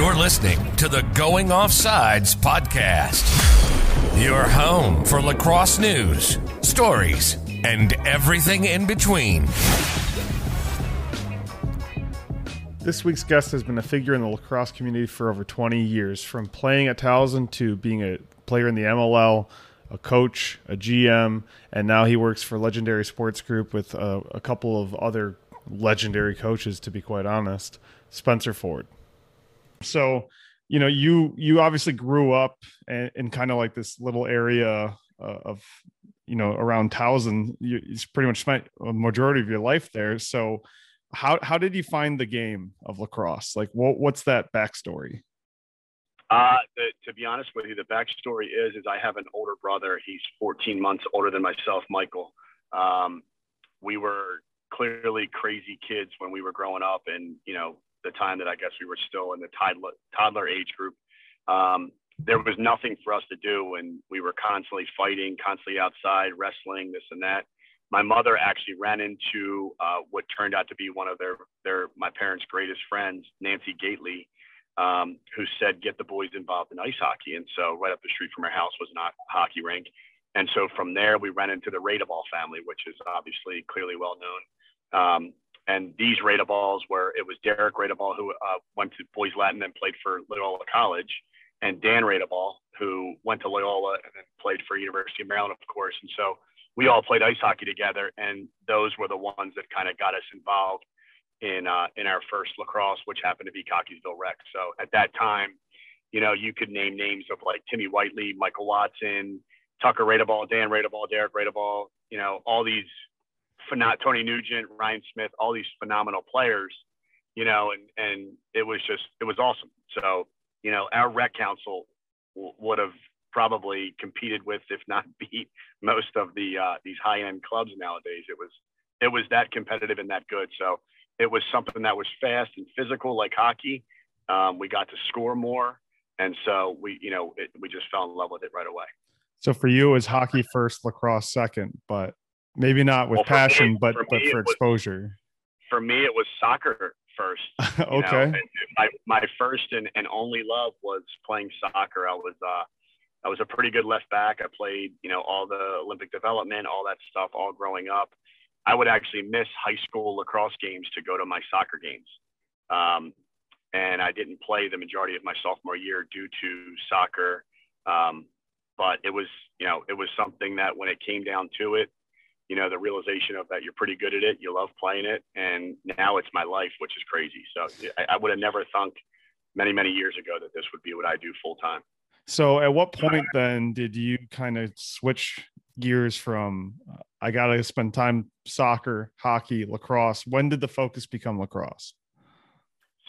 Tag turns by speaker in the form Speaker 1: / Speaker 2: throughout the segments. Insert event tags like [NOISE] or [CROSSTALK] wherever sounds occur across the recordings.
Speaker 1: You're listening to the Going Offsides podcast, your home for lacrosse news, stories, and everything in between.
Speaker 2: This week's guest has been a figure in the lacrosse community for over 20 years, from playing at Towson to being a player in the MLL, a coach, a GM, and now he works for Legendary Sports Group with a, a couple of other legendary coaches, to be quite honest. Spencer Ford. So, you know, you you obviously grew up in, in kind of like this little area uh, of, you know, around Towson. You, you pretty much spent a majority of your life there. So, how how did you find the game of lacrosse? Like, what what's that backstory?
Speaker 3: Uh, the, to be honest with you, the backstory is is I have an older brother. He's 14 months older than myself, Michael. Um, we were clearly crazy kids when we were growing up, and you know the time that I guess we were still in the toddler toddler age group. Um, there was nothing for us to do, and we were constantly fighting, constantly outside, wrestling, this and that. My mother actually ran into uh, what turned out to be one of their their my parents' greatest friends, Nancy Gately, um, who said, "Get the boys involved in ice hockey." And so, right up the street from her house was not a hockey rink. And so from there, we ran into the Radeball family, which is obviously clearly well known. Um, and these Radeballs where it was Derek Radeball, who uh, went to Boys Latin and played for Loyola College, and Dan Radeball, who went to Loyola and then played for University of Maryland, of course. And so we all played ice hockey together, and those were the ones that kind of got us involved in uh, in our first lacrosse, which happened to be Cockeysville Rec. So at that time, you know, you could name names of like Timmy Whiteley, Michael Watson, Tucker Radeball, Dan Radeball, Derek Radeball, you know, all these not Tony Nugent, Ryan Smith, all these phenomenal players, you know, and and it was just it was awesome. So you know, our rec council w- would have probably competed with, if not [LAUGHS] beat, most of the uh, these high end clubs nowadays. It was it was that competitive and that good. So it was something that was fast and physical, like hockey. Um, we got to score more, and so we you know it, we just fell in love with it right away.
Speaker 2: So for you, it was hockey first, lacrosse second, but maybe not with well, passion, me, but for but for exposure. Was,
Speaker 3: for me, it was soccer first. [LAUGHS]
Speaker 2: okay.
Speaker 3: My my first and, and only love was playing soccer. I was uh I was a pretty good left back. I played, you know, all the Olympic development, all that stuff, all growing up. I would actually miss high school lacrosse games to go to my soccer games. Um, and I didn't play the majority of my sophomore year due to soccer. Um, but it was, you know, it was something that when it came down to it, you know, the realization of that you're pretty good at it, you love playing it, and now it's my life, which is crazy. So I, I would have never thunk many, many years ago that this would be what I do full time.
Speaker 2: So at what point then did you kind of switch gears from uh, I got to spend time soccer, hockey, lacrosse? When did the focus become lacrosse?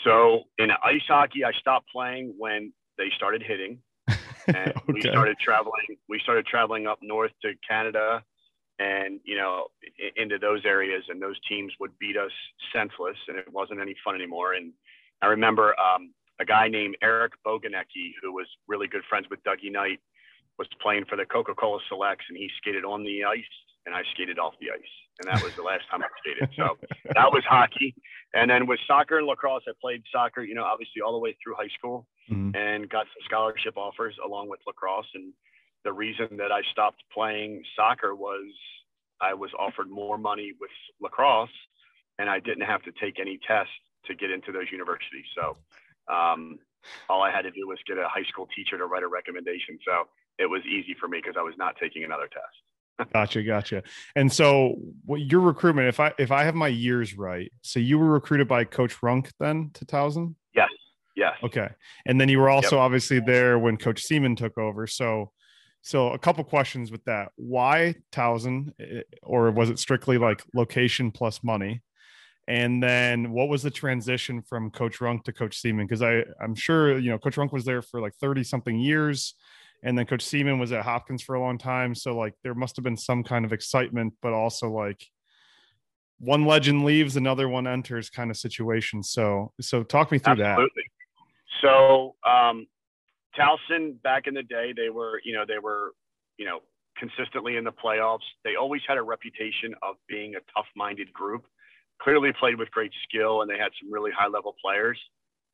Speaker 3: So in ice hockey, I stopped playing when they started hitting. [LAUGHS] And okay. we started traveling. We started traveling up north to Canada and you know into those areas and those teams would beat us senseless and it wasn't any fun anymore. And i remember um, a guy named eric boganecki who was really good friends with dougie knight was playing for the coca-cola selects and he skated on the ice and i skated off the ice. And that was the last time i skated. So [LAUGHS] that was hockey. And then with soccer and lacrosse i played soccer you know obviously all the way through high school mm-hmm. and got some scholarship offers along with lacrosse. And the reason that I stopped playing soccer was I was offered more money with lacrosse and I didn't have to take any tests to get into those universities. So um, all I had to do was get a high school teacher to write a recommendation. So it was easy for me because I was not taking another test. [LAUGHS]
Speaker 2: gotcha, gotcha. And so, what your recruitment? If I if I have my years right, so you were recruited by Coach Runk then to Towson?
Speaker 3: Yes, yes.
Speaker 2: Okay, and then you were also yep. obviously there when Coach Seaman took over. So, so a couple questions with that. Why Towson, eh, or was it strictly like location plus money? And then what was the transition from Coach Runk to Coach Seaman? Because I I'm sure you know Coach Runk was there for like 30 something years, and then Coach Seaman was at Hopkins for a long time. So like there must have been some kind of excitement, but also like one legend leaves, another one enters kind of situation. So so talk me through
Speaker 3: Absolutely. that. So um, Towson back in the day, they were, you know, they were, you know, consistently in the playoffs. They always had a reputation of being a tough-minded group. Clearly played with great skill, and they had some really high-level players.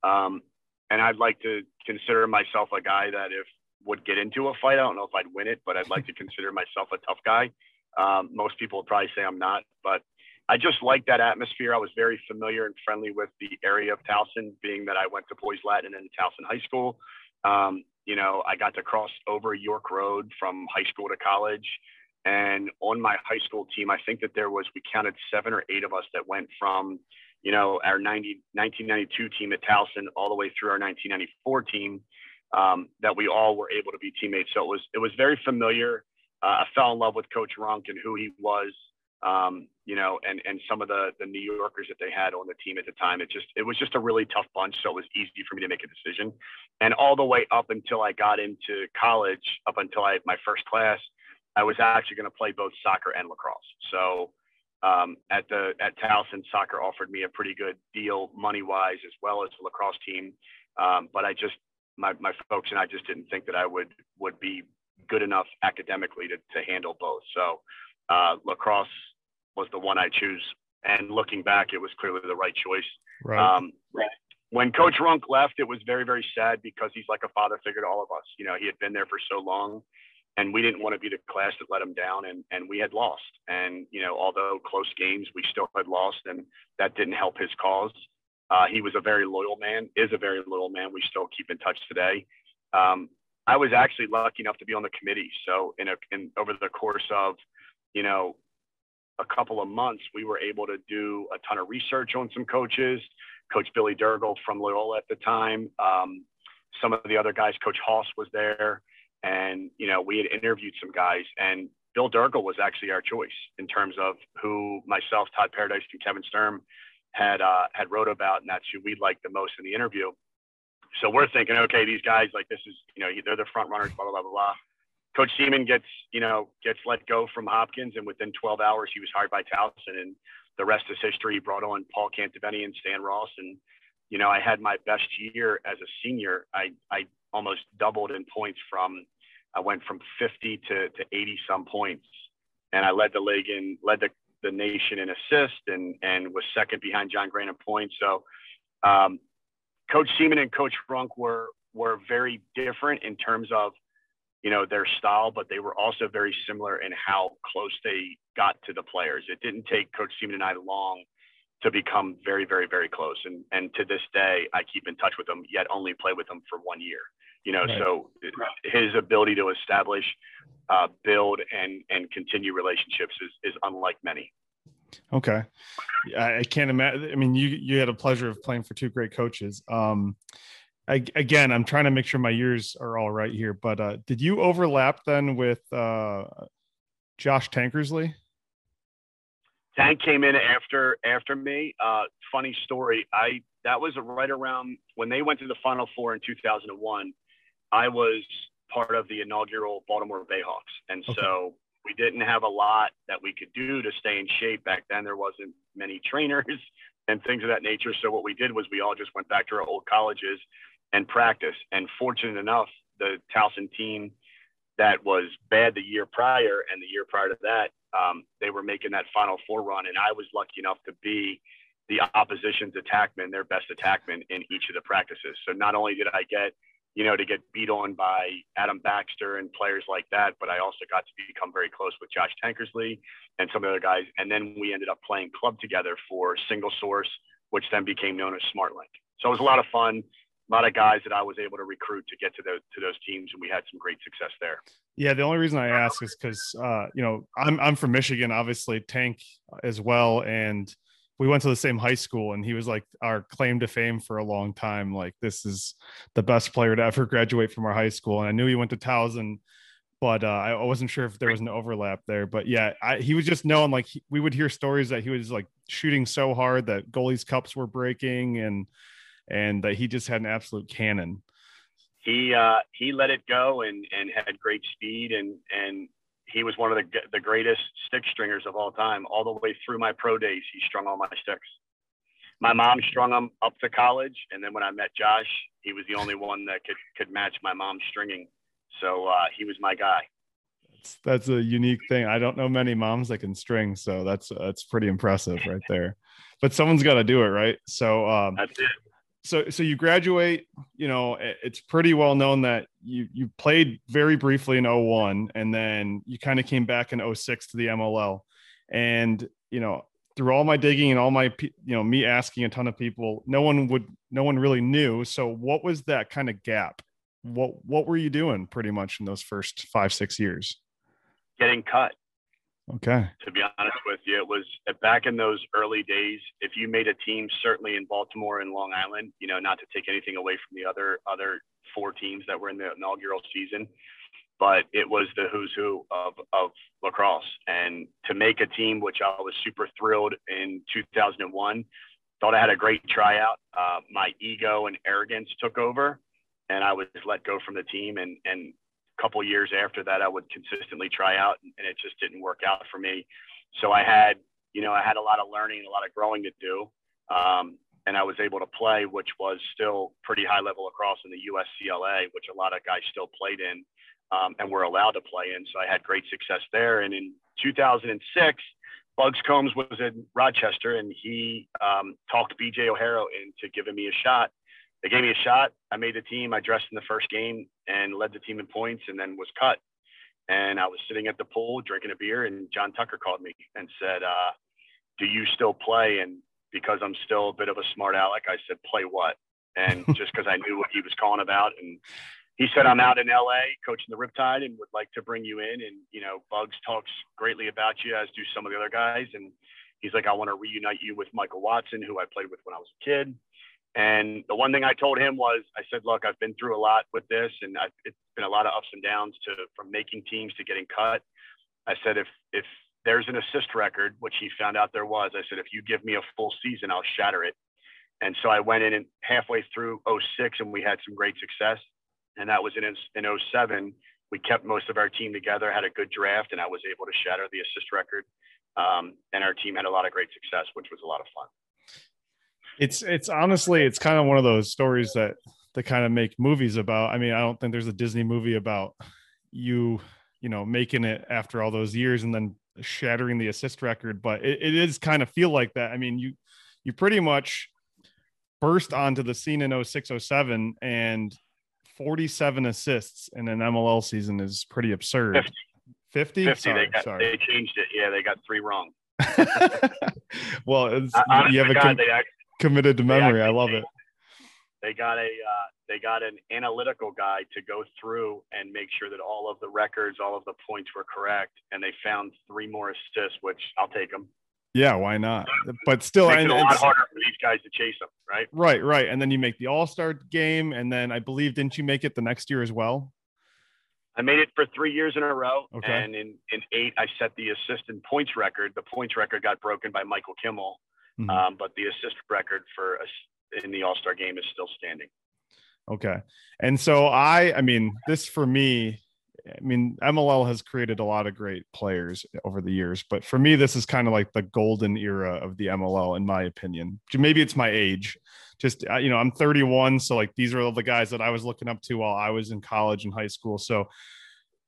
Speaker 3: Um, and I'd like to consider myself a guy that if would get into a fight. I don't know if I'd win it, but I'd like to consider myself a tough guy. Um, most people would probably say I'm not, but I just like that atmosphere. I was very familiar and friendly with the area of Towson, being that I went to Boys Latin and Towson High School. Um, you know, I got to cross over York Road from high school to college. And on my high school team, I think that there was, we counted seven or eight of us that went from, you know, our 90, 1992 team at Towson all the way through our 1994 team um, that we all were able to be teammates. So it was, it was very familiar. Uh, I fell in love with Coach Runk and who he was, um, you know, and, and some of the, the New Yorkers that they had on the team at the time. It just, it was just a really tough bunch. So it was easy for me to make a decision. And all the way up until I got into college, up until I, my first class, I was actually going to play both soccer and lacrosse. So um, at the at Towson, soccer offered me a pretty good deal money wise as well as the lacrosse team. Um, but I just my my folks and I just didn't think that I would would be good enough academically to to handle both. So uh, lacrosse was the one I choose. And looking back, it was clearly the right choice.
Speaker 2: Right.
Speaker 3: Um, when Coach Runk left, it was very, very sad because he's like a father figure to all of us. You know, he had been there for so long, and we didn't want to be the class that let him down, and and we had lost. And you know, although close games, we still had lost, and that didn't help his cause. Uh, he was a very loyal man, is a very loyal man. We still keep in touch today. Um, I was actually lucky enough to be on the committee. So in a in over the course of, you know, a couple of months, we were able to do a ton of research on some coaches. Coach Billy Dirrigl from Loyola at the time. Um, some of the other guys, Coach Hoss was there, and you know we had interviewed some guys, and Bill Dirrigl was actually our choice in terms of who myself, Todd Paradise, and Kevin Sturm had uh, had wrote about, and that's who we liked the most in the interview. So we're thinking, okay, these guys like this is you know they're the front runners, blah blah blah blah. Coach Seaman gets, you know, gets let go from Hopkins, and within 12 hours he was hired by Towson, and the rest is history. He brought on Paul Cantabene and Stan Ross, and you know, I had my best year as a senior. I I almost doubled in points from, I went from 50 to to 80 some points, and I led the league in led the the nation in assist and and was second behind John Grant in points. So, um, Coach Seaman and Coach Runk were were very different in terms of you know, their style, but they were also very similar in how close they got to the players. It didn't take Coach Seaman and I long to become very, very, very close. And and to this day, I keep in touch with them, yet only play with them for one year. You know, right. so his ability to establish, uh, build, and and continue relationships is is unlike many.
Speaker 2: Okay, I, I can't imagine. I mean, you you had a pleasure of playing for two great coaches. Um, I, again, I'm trying to make sure my years are all right here, but uh, did you overlap then with uh, Josh Tankersley?
Speaker 3: Tank came in after after me. Uh, funny story. I that was right around when they went to the Final Four in 2001. I was part of the inaugural Baltimore Bayhawks, and okay. so we didn't have a lot that we could do to stay in shape back then. There wasn't many [LAUGHS] trainers and things of that nature. So what we did was we all just went back to our old colleges and practice. And fortunate enough, the Towson team that was bad the year prior and the year prior to that, um, they were making that Final Four run, and I was lucky enough to be the opposition's attackman, their best attackman in each of the practices. So not only did I get, you know, to get beat on by Adam Baxter and players like that, but I also got to become very close with Josh Tankersley and some of the other guys. And then we ended up playing club together for Single Source, which then became known as SmartLink. So it was a lot of fun a lot of guys that I was able to recruit to get to those to those teams, and we had some great success there.
Speaker 2: Yeah, the only reason I ask is because uh, you know I'm I'm from Michigan, obviously Tank as well, and we went to the same high school, and he was like our claim to fame for a long time. Like this is the best player to ever graduate from our high school, and I knew he went to Towson. But uh, I wasn't sure if there was an overlap there. But yeah, I, he was just known like he, we would hear stories that he was like shooting so hard that goalies' cups were breaking, and and that he just had an absolute cannon.
Speaker 3: He uh, he let it go and and had great speed and and he was one of the the greatest stick stringers of all time. All the way through my pro days, he strung all my sticks. My mom strung them up to college, and then when I met Josh, he was the only one that could could match my mom's stringing. So uh, he was my guy.
Speaker 2: That's, that's a unique thing. I don't know many moms that can string, so that's that's pretty impressive right there. But someone's got to do it, right? So um,
Speaker 3: that's it
Speaker 2: so so you graduate you know it's pretty well known that you you played very briefly in 01 and then you kind of came back in 06 to the mll and you know through all my digging and all my you know me asking a ton of people no one would no one really knew. So what was that kind of gap? What what were you doing pretty much in those first five six years?
Speaker 3: Getting cut
Speaker 2: Okay.
Speaker 3: To be honest with you, it was back in those early days. If you made a team, certainly in Baltimore and Long Island, you know, not to take anything away from the other other four teams that were in the inaugural season, but it was the who's who of of lacrosse. And to make a team, which I was super thrilled in 2001, thought I had a great tryout. Uh, my ego and arrogance took over, and I was let go from the team. And and couple years after that, I would consistently try out, and it just didn't work out for me. So I had, you know, I had a lot of learning, a lot of growing to do, um, and I was able to play, which was still pretty high level across in the USCLA, which a lot of guys still played in um, and were allowed to play in. So I had great success there. And in 2006, Bugs Combs was in Rochester, and he um, talked BJ O'Hara into giving me a shot they gave me a shot. I made the team. I dressed in the first game and led the team in points and then was cut. And I was sitting at the pool drinking a beer and John Tucker called me and said, uh, do you still play? And because I'm still a bit of a smart aleck, I said, play what? And [LAUGHS] just because I knew what he was calling about. And he said, I'm out in LA coaching the Riptide and would like to bring you in. And, you know, Bugs talks greatly about you, as do some of the other guys. And he's like, I want to reunite you with Michael Watson, who I played with when I was a kid. And the one thing I told him was, I said, look, I've been through a lot with this, and I've, it's been a lot of ups and downs to from making teams to getting cut. I said, if if there's an assist record, which he found out there was, I said, if you give me a full season, I'll shatter it. And so I went in and halfway through 06, and we had some great success. And that was in in 07. We kept most of our team together, had a good draft, and I was able to shatter the assist record. Um, and our team had a lot of great success, which was a lot of fun
Speaker 2: it's it's honestly it's kind of one of those stories that they kind of make movies about. I mean, I don't think there's a Disney movie about you, you know, making it after all those years and then shattering the assist record, but it, it is kind of feel like that. I mean, you you pretty much burst onto the scene in 0607 and 47 assists in an MLL season is pretty absurd.
Speaker 3: 50.
Speaker 2: 50?
Speaker 3: 50
Speaker 2: sorry,
Speaker 3: they, got,
Speaker 2: sorry.
Speaker 3: they changed it. Yeah, they got three wrong. [LAUGHS]
Speaker 2: well, it's, you have a
Speaker 3: God,
Speaker 2: com-
Speaker 3: they
Speaker 2: committed to
Speaker 3: they
Speaker 2: memory. I love
Speaker 3: changed
Speaker 2: it.
Speaker 3: They got a uh, they got an analytical guy to go through and make sure that all of the records, all of the points were correct, and they found three more assists, which I'll take them.
Speaker 2: Yeah, why not? But still,
Speaker 3: Makes
Speaker 2: and
Speaker 3: it a lot harder for these guys to chase them, right?
Speaker 2: right, right. And then you make the All Star game, and then I believe didn't you make it the next year as well?
Speaker 3: I made it for three years in a row,
Speaker 2: Okay.
Speaker 3: and in in eight, I set the assist and points record. The points record got broken by Michael Kimmel,
Speaker 2: Mhm.
Speaker 3: um, but the assist record for us in the All Star game is still standing.
Speaker 2: Okay. And so I, I mean, this for me, I mean, MLL has created a lot of great players over the years, but for me, this is kind of like the golden era of the MLL, in my opinion. Maybe it's my age. Just, uh, you know, I'm 31. So, like, these are all the guys that I was looking up to while I was in college and high school. So,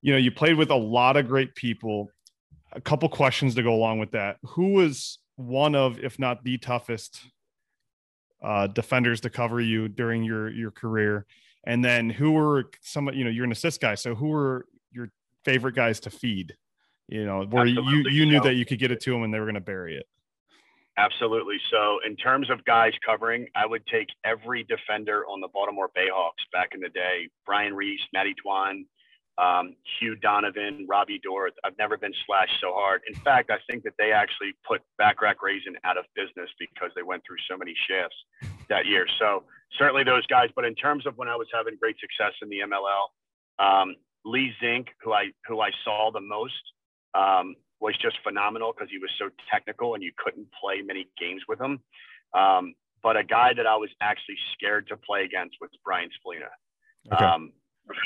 Speaker 2: you know, you played with a lot of great people. A couple questions to go along with that. Who was one of, if not the toughest uh, defenders to cover you during your your career? And then who were some? You know, you're an assist guy, so who were your favorite guys to feed? You know, where you
Speaker 3: Absolutely.
Speaker 2: you knew
Speaker 3: So-
Speaker 2: that you could get it to them and they were going to bury it.
Speaker 3: Absolutely. So, in terms of guys covering, I would take every defender on the Baltimore Bayhawks back in the day Brian Reese, Matty Twan, um, Hugh Donovan, Robbie Dorth. I've never been slashed so hard. In fact, I think that they actually put Backrack Raisin out of business because they went through so many shifts that year. So, certainly those guys. But in terms of when I was having great success in the MLL, um, Lee Zink, who I who I saw the most, um, was just phenomenal because he was so technical and you couldn't play many games with him. Um, but a guy that I was actually scared to play against was Brian Spallina.
Speaker 2: Okay.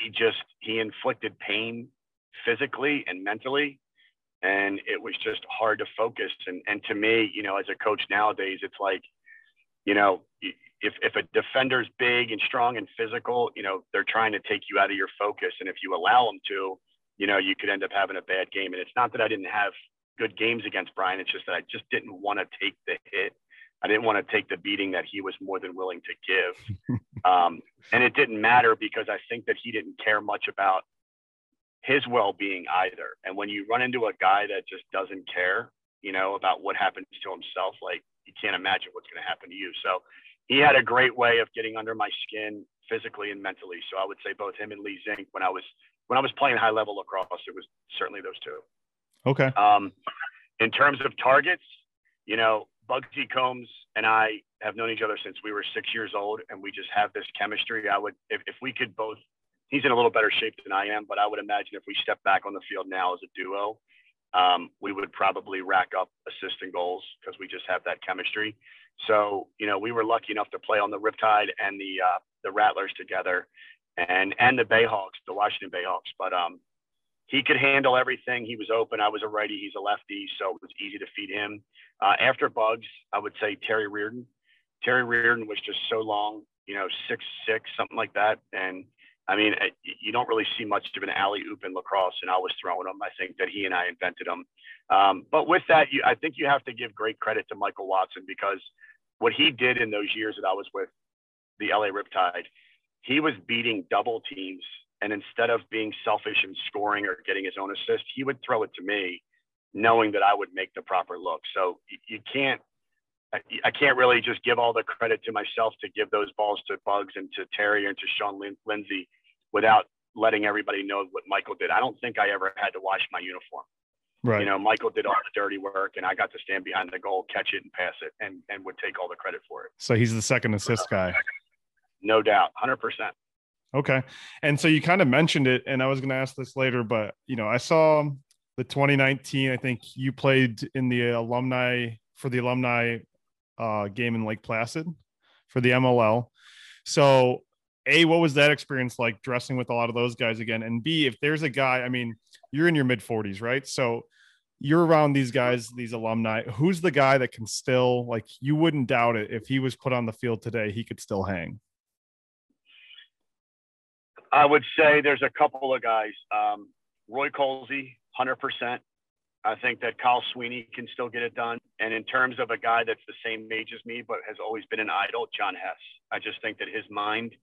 Speaker 3: He just he inflicted pain physically and mentally, and it was just hard to focus. And and to me, you know, as a coach nowadays, it's like, you know, if if a defender's big and strong and physical, you know, they're trying to take you out of your focus, and if you allow them to, you know, you could end up having a bad game. And it's not that I didn't have good games against Brian. It's just that I just didn't want to take the hit. I didn't want to take the beating that he was more than willing to give. [LAUGHS] um, and it didn't matter because I think that he didn't care much about his well-being either. And when you run into a guy that just doesn't care, you know, about what happens to himself, like you can't imagine what's going to happen to you. So he had a great way of getting under my skin physically and mentally. So I would say both him and Lee Zink when I was when I was playing high level lacrosse, it was certainly those two.
Speaker 2: Okay.
Speaker 3: Um, in terms of targets, you know, Bugsy Combs and I have known each other since we were six years old, and we just have this chemistry. I would, if, if we could both, he's in a little better shape than I am, but I would imagine if we step back on the field now as a duo, um, we would probably rack up assistant goals because we just have that chemistry. So, you know, we were lucky enough to play on the Riptide and the uh, the Rattlers together, and and the Bayhawks, the Washington Bayhawks. But um, he could handle everything. He was open. I was a righty. He's a lefty, so it was easy to feed him. Uh, after Bugs, I would say Terry Reardon. Terry Reardon was just so long, you know, six six, something like that. And I mean, you don't really see much of an alley oop in lacrosse, and I was throwing them. I think that he and I invented them. Um, but with that, you, I think you have to give great credit to Michael Watson because what he did in those years that I was with the LA Riptide, he was beating double teams and instead of being selfish and scoring or getting his own assist, he would throw it to me, knowing that I would make the proper look. So you can't, I can't really just give all the credit to myself to give those balls to Bugs and to Terry and to Sean Lin- Lindsay without letting everybody know what Michael did. I don't think I ever had to wash my uniform. Right. You know, Michael did all the dirty work, and I got to stand behind the goal, catch it, and pass it, and and would take all the credit for it.
Speaker 2: So he's the second assist guy.
Speaker 3: No doubt, hundred percent.
Speaker 2: Okay. And so you kind of mentioned it, and I was going to ask this later, but you know, I saw the 2019. I think you played in the alumni for the alumni uh, game in Lake Placid for the MLL. So, a, what was that experience like dressing with a lot of those guys again? And B, if there's a guy, I mean, you're in your mid 40s, right? So you're around these guys, these alumni. Who's the guy that can still like you wouldn't doubt it if he was put on the field today, he could still hang?
Speaker 3: I would say there's a couple of guys. Um, Roy Colsey, 100%. I think that Kyle Sweeney can still get it done. And in terms of a guy that's the same age as me, but has always been an idol, John Hess. I just think that his mind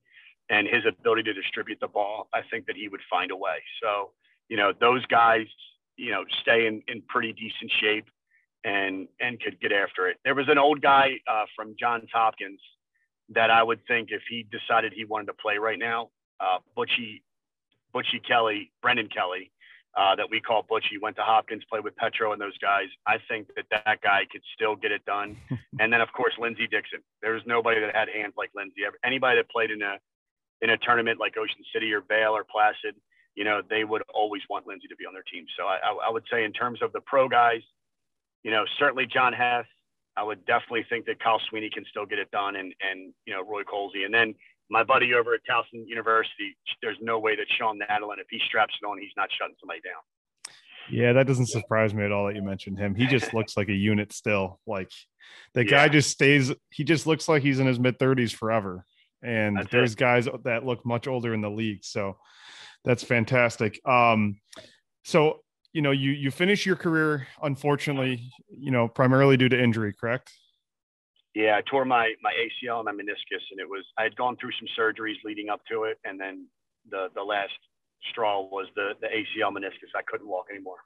Speaker 3: and his ability to distribute the ball, I think that he would find a way. So, you know, those guys, you know, stay in, in pretty decent shape and and could get after it. There was an old guy uh, from Johns Hopkins that I would think if he decided he wanted to play right now, uh, Butchie, Butchie Kelly, Brendan Kelly, uh, that we call Butchie, went to Hopkins, played with Petro and those guys. I think that that guy could still get it done. [LAUGHS] and then of course Lindsey Dixon. There was nobody that had hands like Lindsey. Anybody that played in a in a tournament like Ocean City or Vail or Placid, you know, they would always want Lindsey to be on their team. So I, I, I would say in terms of the pro guys, you know, certainly John Hess. I would definitely think that Kyle Sweeney can still get it done, and and you know Roy Colsey, and then my buddy over at Towson University, there's no way that Shawn Nadelen, if he straps it on, he's not shutting somebody down.
Speaker 2: Yeah, that doesn't surprise me at all that you mentioned him. He just looks like a unit still. Like the yeah. guy just stays, he just looks like he's in his mid 30s forever. And that's there's it. guys that look much older in the league. So that's fantastic. Um, so you know, you you finish your career, unfortunately, you know, primarily due to injury, correct?
Speaker 3: Yeah, I tore my my ACL and my meniscus, and it was I had gone through some surgeries leading up to it, and then the the last straw was the the ACL meniscus. I couldn't walk anymore.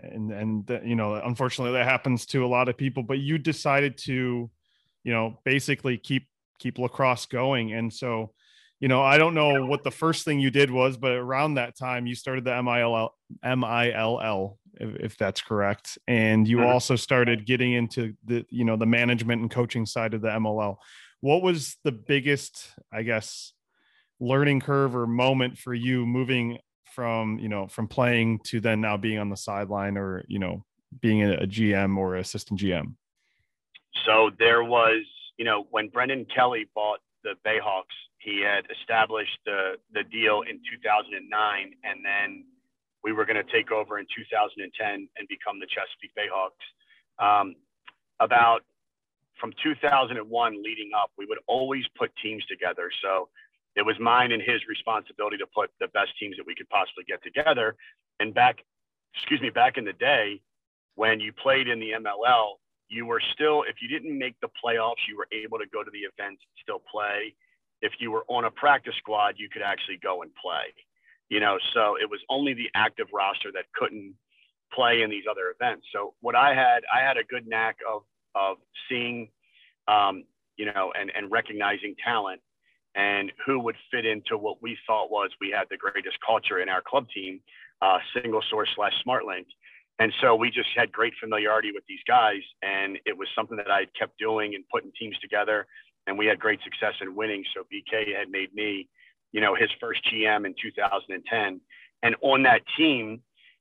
Speaker 2: And and you know, unfortunately, that happens to a lot of people. But you decided to, you know, basically keep keep lacrosse going, and so you know, I don't know what the first thing you did was, but around that time you started the MILL, MILL, if, if that's correct, and you mm-hmm. also started getting into the, you know, the management and coaching side of the MLL. What was the biggest, I guess, learning curve or moment for you moving from, you know, from playing to then now being on the sideline or, you know, being a, a GM or assistant GM?
Speaker 3: So there was, you know, when Brendan Kelly bought the Bayhawks he had established the the deal in 2009, and then we were going to take over in 2010 and become the Chesapeake Bayhawks. Um, about from 2001 leading up, we would always put teams together. So it was mine and his responsibility to put the best teams that we could possibly get together. And back, excuse me, back in the day when you played in the MLL, you were still, if you didn't make the playoffs, you were able to go to the events, still play. If you were on a practice squad, you could actually go and play. You know, so it was only the active roster that couldn't play in these other events. So what I had, I had a good knack of of seeing, um, you know, and and recognizing talent and who would fit into what we thought was we had the greatest culture in our club team, uh, single source slash SmartLink. And so we just had great familiarity with these guys. And it was something that I kept doing and putting teams together. And we had great success in winning. So BK had made me, you know, his first GM in 2010. And on that team,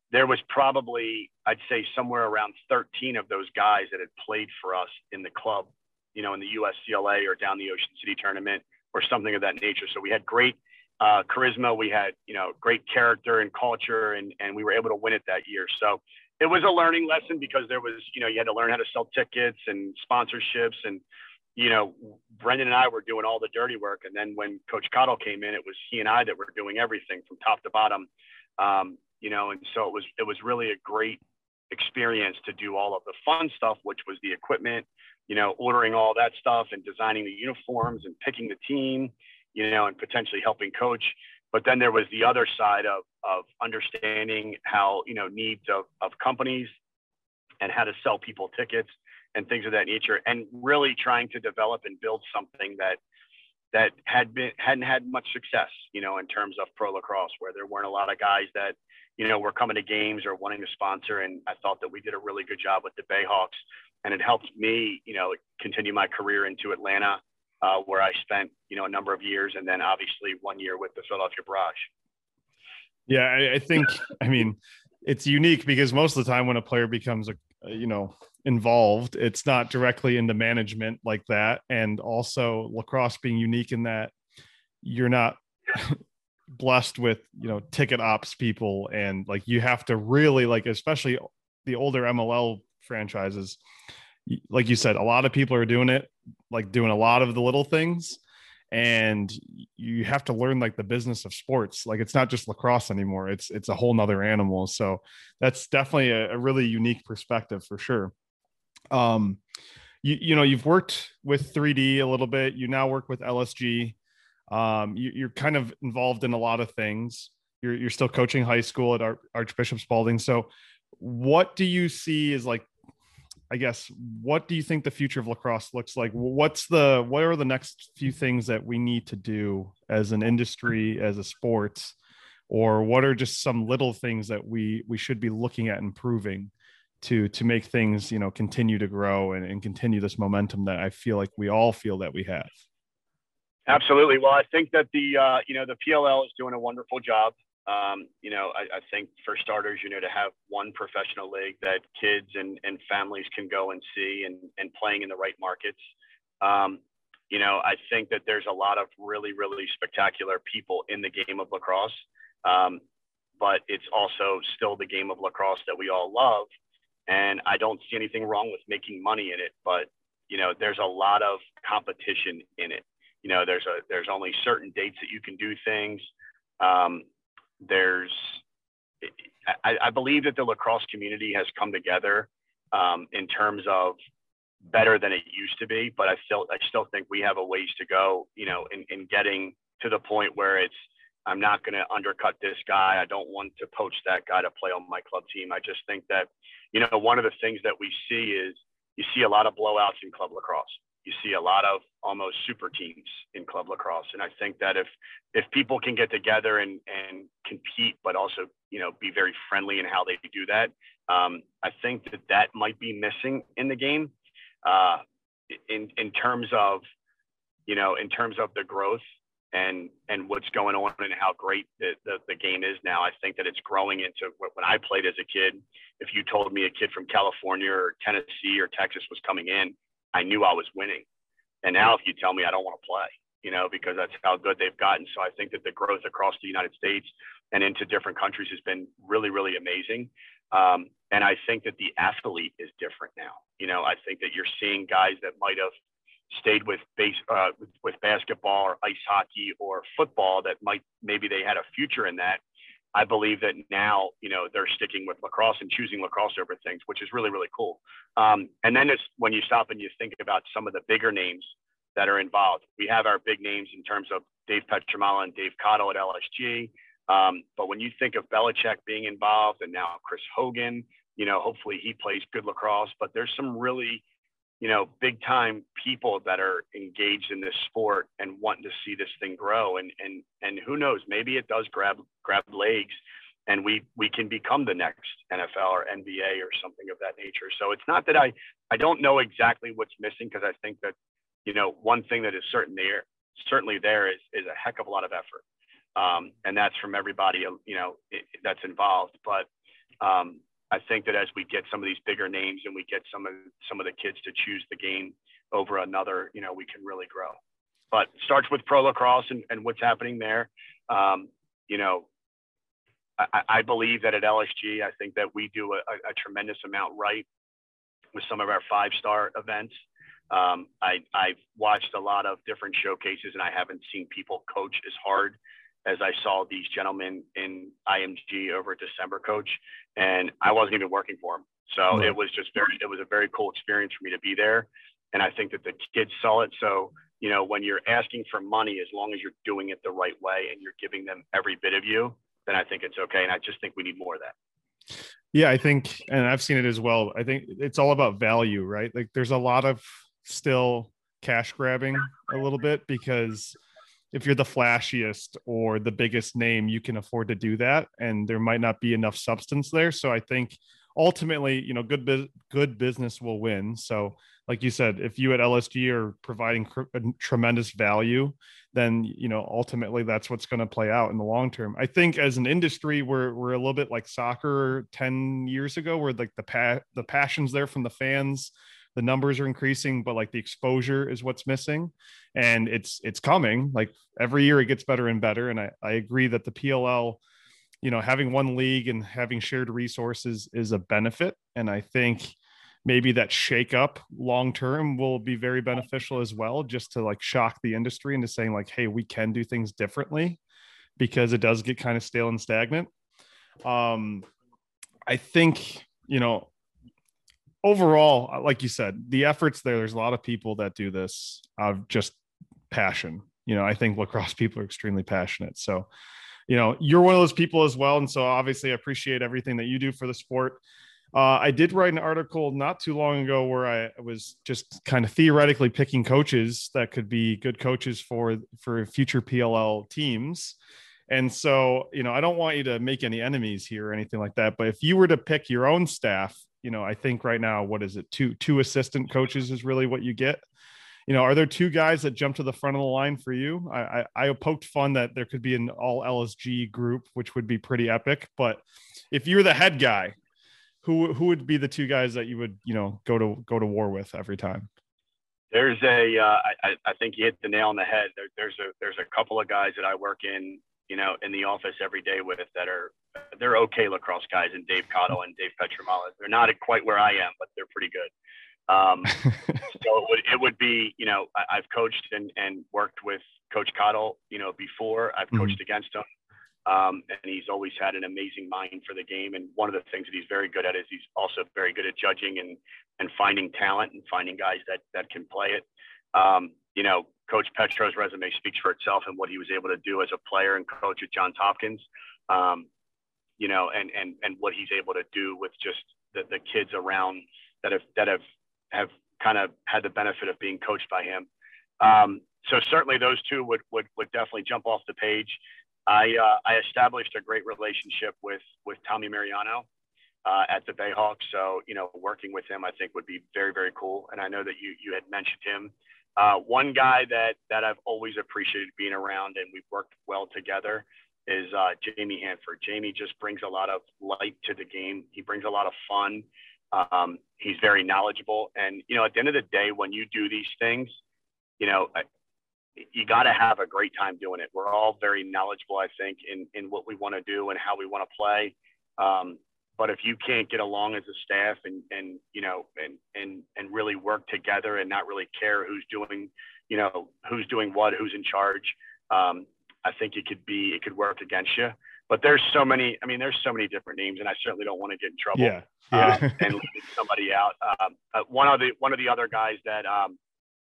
Speaker 3: there was probably, I'd say, somewhere around 13 of those guys that had played for us in the club, you know, in the USCLA or down the Ocean City tournament or something of that nature. So we had great uh, charisma. We had, you know, great character and culture, and, and we were able to win it that year. So it was a learning lesson because there was, you know, you had to learn how to sell tickets and sponsorships. And, you know, Brendan and I were doing all the dirty work. And then when Coach Cottle came in, it was he and I that were doing everything from top to bottom. Um, you know, and so it was, it was really a great experience to do all of the fun stuff, which was the equipment, you know, ordering all that stuff and designing the uniforms and picking the team, you know, and potentially helping coach. But then there was the other side of, of understanding how, you know, needs of, of companies and how to sell people tickets and things of that nature and really trying to develop and build something that that had been hadn't had much success, you know, in terms of pro lacrosse, where there weren't a lot of guys that, you know, were coming to games or wanting to sponsor. And I thought that we did a really good job with the Bayhawks, and it helped me, you know, continue my career into Atlanta uh, where I spent you know a number of years, and then obviously one year with the Philadelphia Barrage.
Speaker 2: Yeah, I, I think I mean it's unique because most of the time when a player becomes a you know involved, it's not directly into management like that, and also lacrosse being unique in that you're not [LAUGHS] blessed with you know ticket ops people and like you have to really like especially the older MLL franchises like you said, a lot of people are doing it, like doing a lot of the little things. And you have to learn like the business of sports. Like it's not just lacrosse anymore. It's it's a whole nother animal. So that's definitely a, a really unique perspective for sure. Um, you you know you've worked with 3D a little bit. You now work with LSG. Um, you, you're kind of involved in a lot of things. You're you're still coaching high school at Archbishop Spalding. So what do you see as like I guess what do you think the future of lacrosse looks like? What's the what are the next few things that we need to do as an industry, as a sport, or what are just some little things that we we should be looking at improving to to make things you know continue to grow and, and continue this momentum that I feel like we all feel that we have.
Speaker 3: Absolutely. Well, I think that the uh, you know the PLL is doing a wonderful job. Um, you know, I, I, think for starters, you know, to have one professional league that kids and, and families can go and see and, and playing in the right markets. Um, you know, I think that there's a lot of really, really spectacular people in the game of lacrosse. Um, but it's also still the game of lacrosse that we all love. And I don't see anything wrong with making money in it, but you know, there's a lot of competition in it. You know, there's a there's only certain dates that you can do things. Um, there's I, I, believe that the lacrosse community has come together um, in terms of better than it used to be, but I still I still think we have a ways to go, you know, in, in getting to the point where it's I'm not going to undercut this guy. I don't want to poach that guy to play on my club team. I just think that, you know, one of the things that we see is you see a lot of blowouts in club lacrosse you see a lot of almost super teams in club lacrosse and i think that if if people can get together and and compete but also you know be very friendly in how they do that um, i think that that might be missing in the game uh, in in terms of you know in terms of the growth and and what's going on and how great the, the, the game is now i think that it's growing into what, when i played as a kid if you told me a kid from california or tennessee or texas was coming in I knew I was winning. And now if you tell me I don't want to play, you know, because that's how good they've gotten. So I think that the growth across the United States and into different countries has been really, really amazing. Um, and I think that the athlete is different now. You know, I think that you're seeing guys that might have stayed with base uh, with, basketball or ice hockey or football that might maybe they had a future in that. I believe that now, you know, they're sticking with lacrosse and choosing lacrosse over things, which is really, really cool. Um, and then it's when you stop and you think about some of the bigger names that are involved. We have our big names in terms of Dave Pietramala and Dave Cottle at LSG. Um, but when you think of Belichick being involved and now Chris Hogan, you know, hopefully he plays good lacrosse, but there's some really, you know, big time people that are engaged in this sport and wanting to see this thing grow. And, and, and who knows, maybe it does grab, grab legs and we, we can become the next NFL or NBA or something of that nature. So it's not that I, I don't know exactly what's missing because I think that, you know, one thing that is certain there, certainly there is, is a heck of a lot of effort. Um, and that's from everybody, you know, that's involved. But um, I think that as we get some of these bigger names and we get some of some of the kids to choose the game over another, you know, we can really grow. But starts with pro lacrosse and, and what's happening there. Um, you know, I, I, believe that at LSG, I think that we do a, a tremendous amount right with some of our five star events. Um, I, I've watched a lot of different showcases and I haven't seen people coach as hard as I saw these gentlemen in IMG over December coach, and I wasn't even working for them. So right. it was just very, it was a very cool experience for me to be there. And I think that the kids saw it. So, you know, when you're asking for money, as long as you're doing it the right way and you're giving them every bit of you, then I think it's okay. And I just think we need more of that.
Speaker 2: Yeah, I think, and I've seen it as well. I think it's all about value, right? Like there's a lot of still cash grabbing a little bit because if you're the flashiest or the biggest name, you can afford to do that, and there might not be enough substance there. So I think ultimately, you know, good bu- good business will win. So, like you said, if you at LSG are providing cr- uh, tremendous value, then you know ultimately that's what's going to play out in the long term. I think as an industry, we're we're a little bit like soccer ten years ago, where like the pa- the passions there from the fans the numbers are increasing but like the exposure is what's missing. And it's it's coming. Like every year it gets better and better. And i, I agree that the pll you know having one league and having shared resources is a benefit. And i think maybe that shake up long term will be very beneficial as well just to like shock the industry into saying like hey we can do things differently because it does get kind of stale and stagnant. Um i think you know overall, uh, like you said, the efforts there, there's a lot of people that do this out of just passion. You know, I think lacrosse [LAUGHS] people are extremely passionate. So, you know, you're one of those people as well. And so obviously I appreciate everything that you do for the sport. Uh, I did write an article not too long ago where I was just kind of theoretically picking coaches that could be good coaches for for future PLL teams. And so, you know, I don't want you to make any enemies here or anything like that. But if you were to pick your own staff you know, I think right now, what is it? Two two assistant coaches is really what you get. You know, are there two guys that jump to the front of the line for you? I, I, I poked fun that there could be an all LSG group, which would be pretty epic. But if you're the head guy, who who would be the two guys that you would you know go to go to war with every time?
Speaker 3: There's a uh, I, I think you hit the nail on the head. There, there's a there's a couple of guys that I work in you know in the office every day with that are they're okay lacrosse guys, and Dave Cottle and Dave Pietramala. They're not quite where I am, but they're pretty good. Um, [LAUGHS] so it would it would be you know I, have coached and, and worked with Coach Cottle you know before I've mm-hmm. coached mm-hmm. against him, um, and he's always had an amazing mind for the game. And one of the things that he's very good at is he's also very good at judging and and finding talent and finding guys that that can play it. Um, you know, Coach Petro's resume speaks for itself and what he was able to do as a player and coach at Johns Hopkins. Um, you know, and and and what he's able to do with just the, the kids around that have that have have kind of had the benefit of being coached by him. Um, so certainly those two would would would definitely jump off the page. I uh, I established a great relationship with with Tommy Mariano uh, at the Bayhawks. So you know, working with him I think would be very very cool. And I know that you you had mentioned him. Uh, one guy that that I've always appreciated being around, and we've worked well together, is uh, Jamie Hanford. Jamie just brings a lot of light to the game. He brings a lot of fun. Um, he's very knowledgeable. And, you know, at the end of the day, when you do these things, you know, you got to have a great time doing it. We're all very knowledgeable, I think, in, in what we want to do and how we want to play. Um, but if you can't get along as a staff and, and, you know, and, and, and really work together and not really care who's doing, you know, who's doing what, who's in charge, um, I think it could be it could work against you. But there's so many. I mean, there's so many different names, and I certainly don't want to get in trouble.
Speaker 2: Yeah, yeah.
Speaker 3: um, [LAUGHS] and leaving somebody out. Um, uh, one of the one of the other guys that um,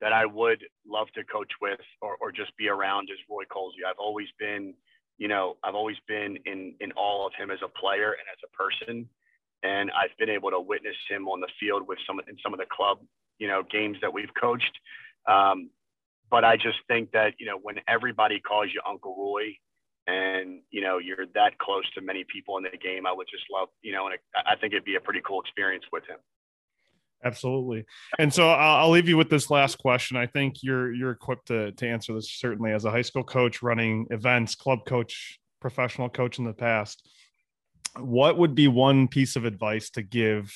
Speaker 3: that I would love to coach with or, or just be around is Roy Colsey. I've always been, you know, I've always been in in all of him as a player and as a person, and I've been able to witness him on the field with some in some of the club, you know, games that we've coached. Um, but I just think that you know when everybody calls you Uncle Roy, and you know you're that close to many people in the game, I would just love you know, and I think it'd be a pretty cool experience with him.
Speaker 2: Absolutely. And so I'll, leave you with this last question. I think you're you're equipped to to answer this certainly as a high school coach running events, club coach, professional coach in the past. What would be one piece of advice to give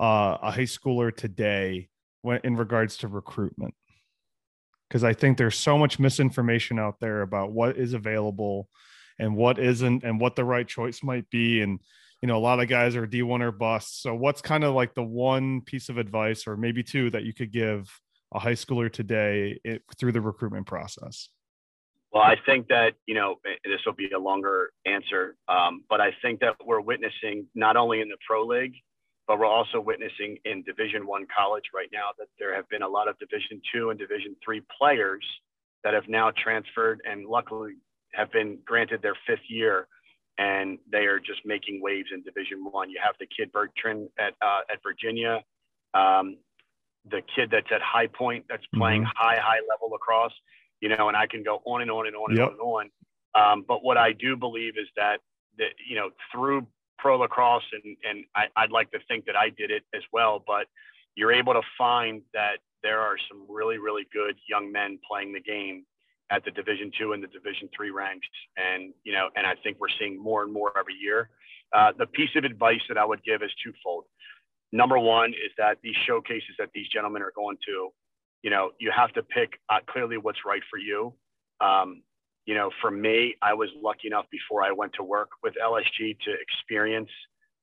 Speaker 2: uh, a high schooler today when in regards to recruitment? Because I think there's so much misinformation out there about what is available and what isn't, and what the right choice might be, and you know, a lot of guys are D1 or bust. So what's kind of like the one piece of advice or maybe two that you could give a high schooler today it, through the recruitment process?
Speaker 3: Well, I think that, you know, this will be a longer answer, um, but I think that we're witnessing not only in the pro league, but we're also witnessing in division one college right now that there have been a lot of division two and division three players that have now transferred and luckily have been granted their fifth year and they are just making waves in Division One. You have the kid Bertrand at uh, at Virginia, um, the kid that's at High Point that's playing mm-hmm. high high level lacrosse. You know, and I can go on and on and on and yep. on and on. Um, but what I do believe is that that you know through pro lacrosse and and I, I'd like to think that I did it as well, but you're able to find that there are some really really good young men playing the game at the Division two and the Division three ranks, and you know, and I think we're seeing more and more every year. Uh, the piece of advice that I would give is twofold. Number one is that these showcases that these gentlemen are going to, you know, you have to pick uh, clearly what's right for you. Um, you know, for me, I was lucky enough before I went to work with LSG to experience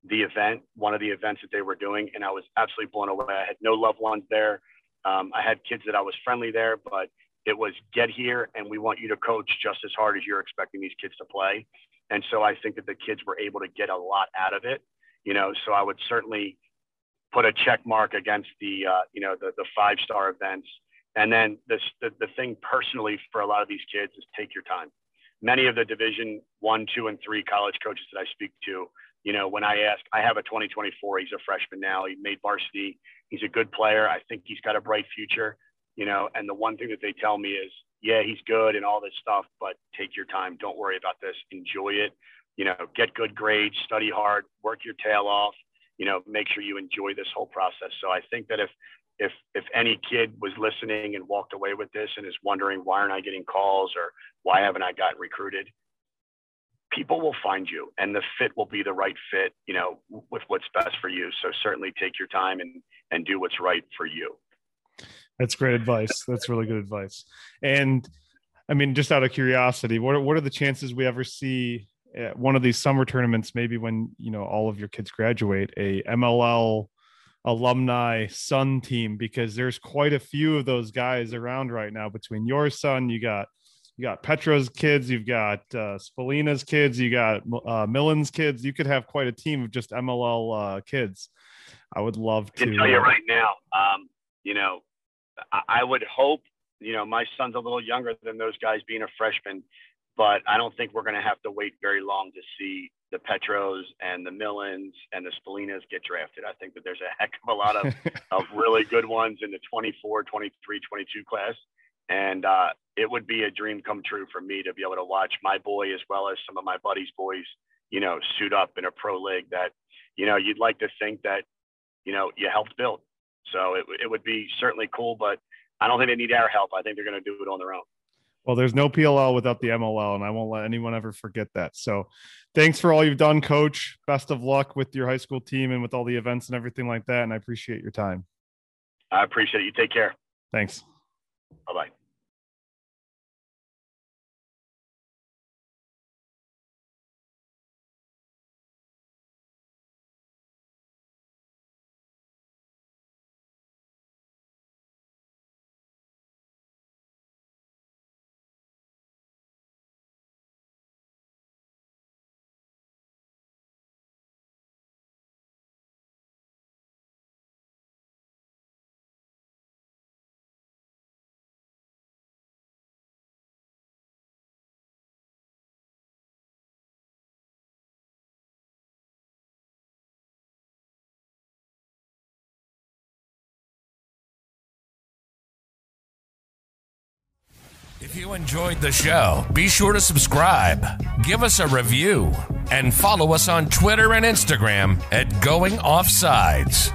Speaker 3: the event, one of the events that they were doing, and I was absolutely blown away. I had no loved ones there. Um, I had kids that I was friendly there, but it was get here and we want you to coach just as hard as you're expecting these kids to play. And so I think that the kids were able to get a lot out of it, you know, so I would certainly put a check mark against the, uh, you know, the, the five star events. And then this, the, the thing personally for a lot of these kids is take your time. Many of the division one, two, and three college coaches that I speak to, you know, when I ask, I have a 2024, he's a freshman now, he made varsity. He's a good player. I think he's got a bright future you know, and the one thing that they tell me is, yeah, he's good and all this stuff, but take your time. Don't worry about this. Enjoy it. You know, get good grades, study hard, work your tail off. You know, make sure you enjoy this whole process. So I think that if if if any kid was listening and walked away with this and is wondering why aren't I getting calls or why haven't I gotten recruited, people will find you and the fit will be the right fit, you know, with what's best for you. So certainly take your time and and do what's right for you.
Speaker 2: That's great advice. That's really good advice. And I mean, just out of curiosity, what are, what are the chances we ever see at one of these summer tournaments? Maybe when you know all of your kids graduate, a MLL alumni son team, because there's quite a few of those guys around right now. Between your son, you got you got Petra's kids, you've got uh, Spallina's kids, you got uh, Millen's kids. You could have quite a team of just MLL uh, kids. I would love to.
Speaker 3: I tell you uh, right now, um, you know, I would hope, you know, my son's a little younger than those guys being a freshman, but I don't think we're going to have to wait very long to see the Petros and the Millens and the Spallinas get drafted. I think that there's a heck of a lot of, [LAUGHS] of really good ones in the 24, 23, 22 class. And uh, it would be a dream come true for me to be able to watch my boy as well as some of my buddies' boys, you know, suit up in a pro league that, you know, you'd like to think that, you know, you helped build. So it, it would be certainly cool, but I don't think they need our help. I think they're going to do it on their own.
Speaker 2: Well, there's no PLL without the MLL, and I won't let anyone ever forget that. So, thanks for all you've done, Coach. Best of luck with your high school team and with all the events and everything like that. And I appreciate your time.
Speaker 3: I appreciate it. You take care.
Speaker 2: Thanks.
Speaker 3: Bye bye.
Speaker 1: You enjoyed the show, be sure to subscribe, give us a review, and follow us on Twitter and Instagram at Going Offsides.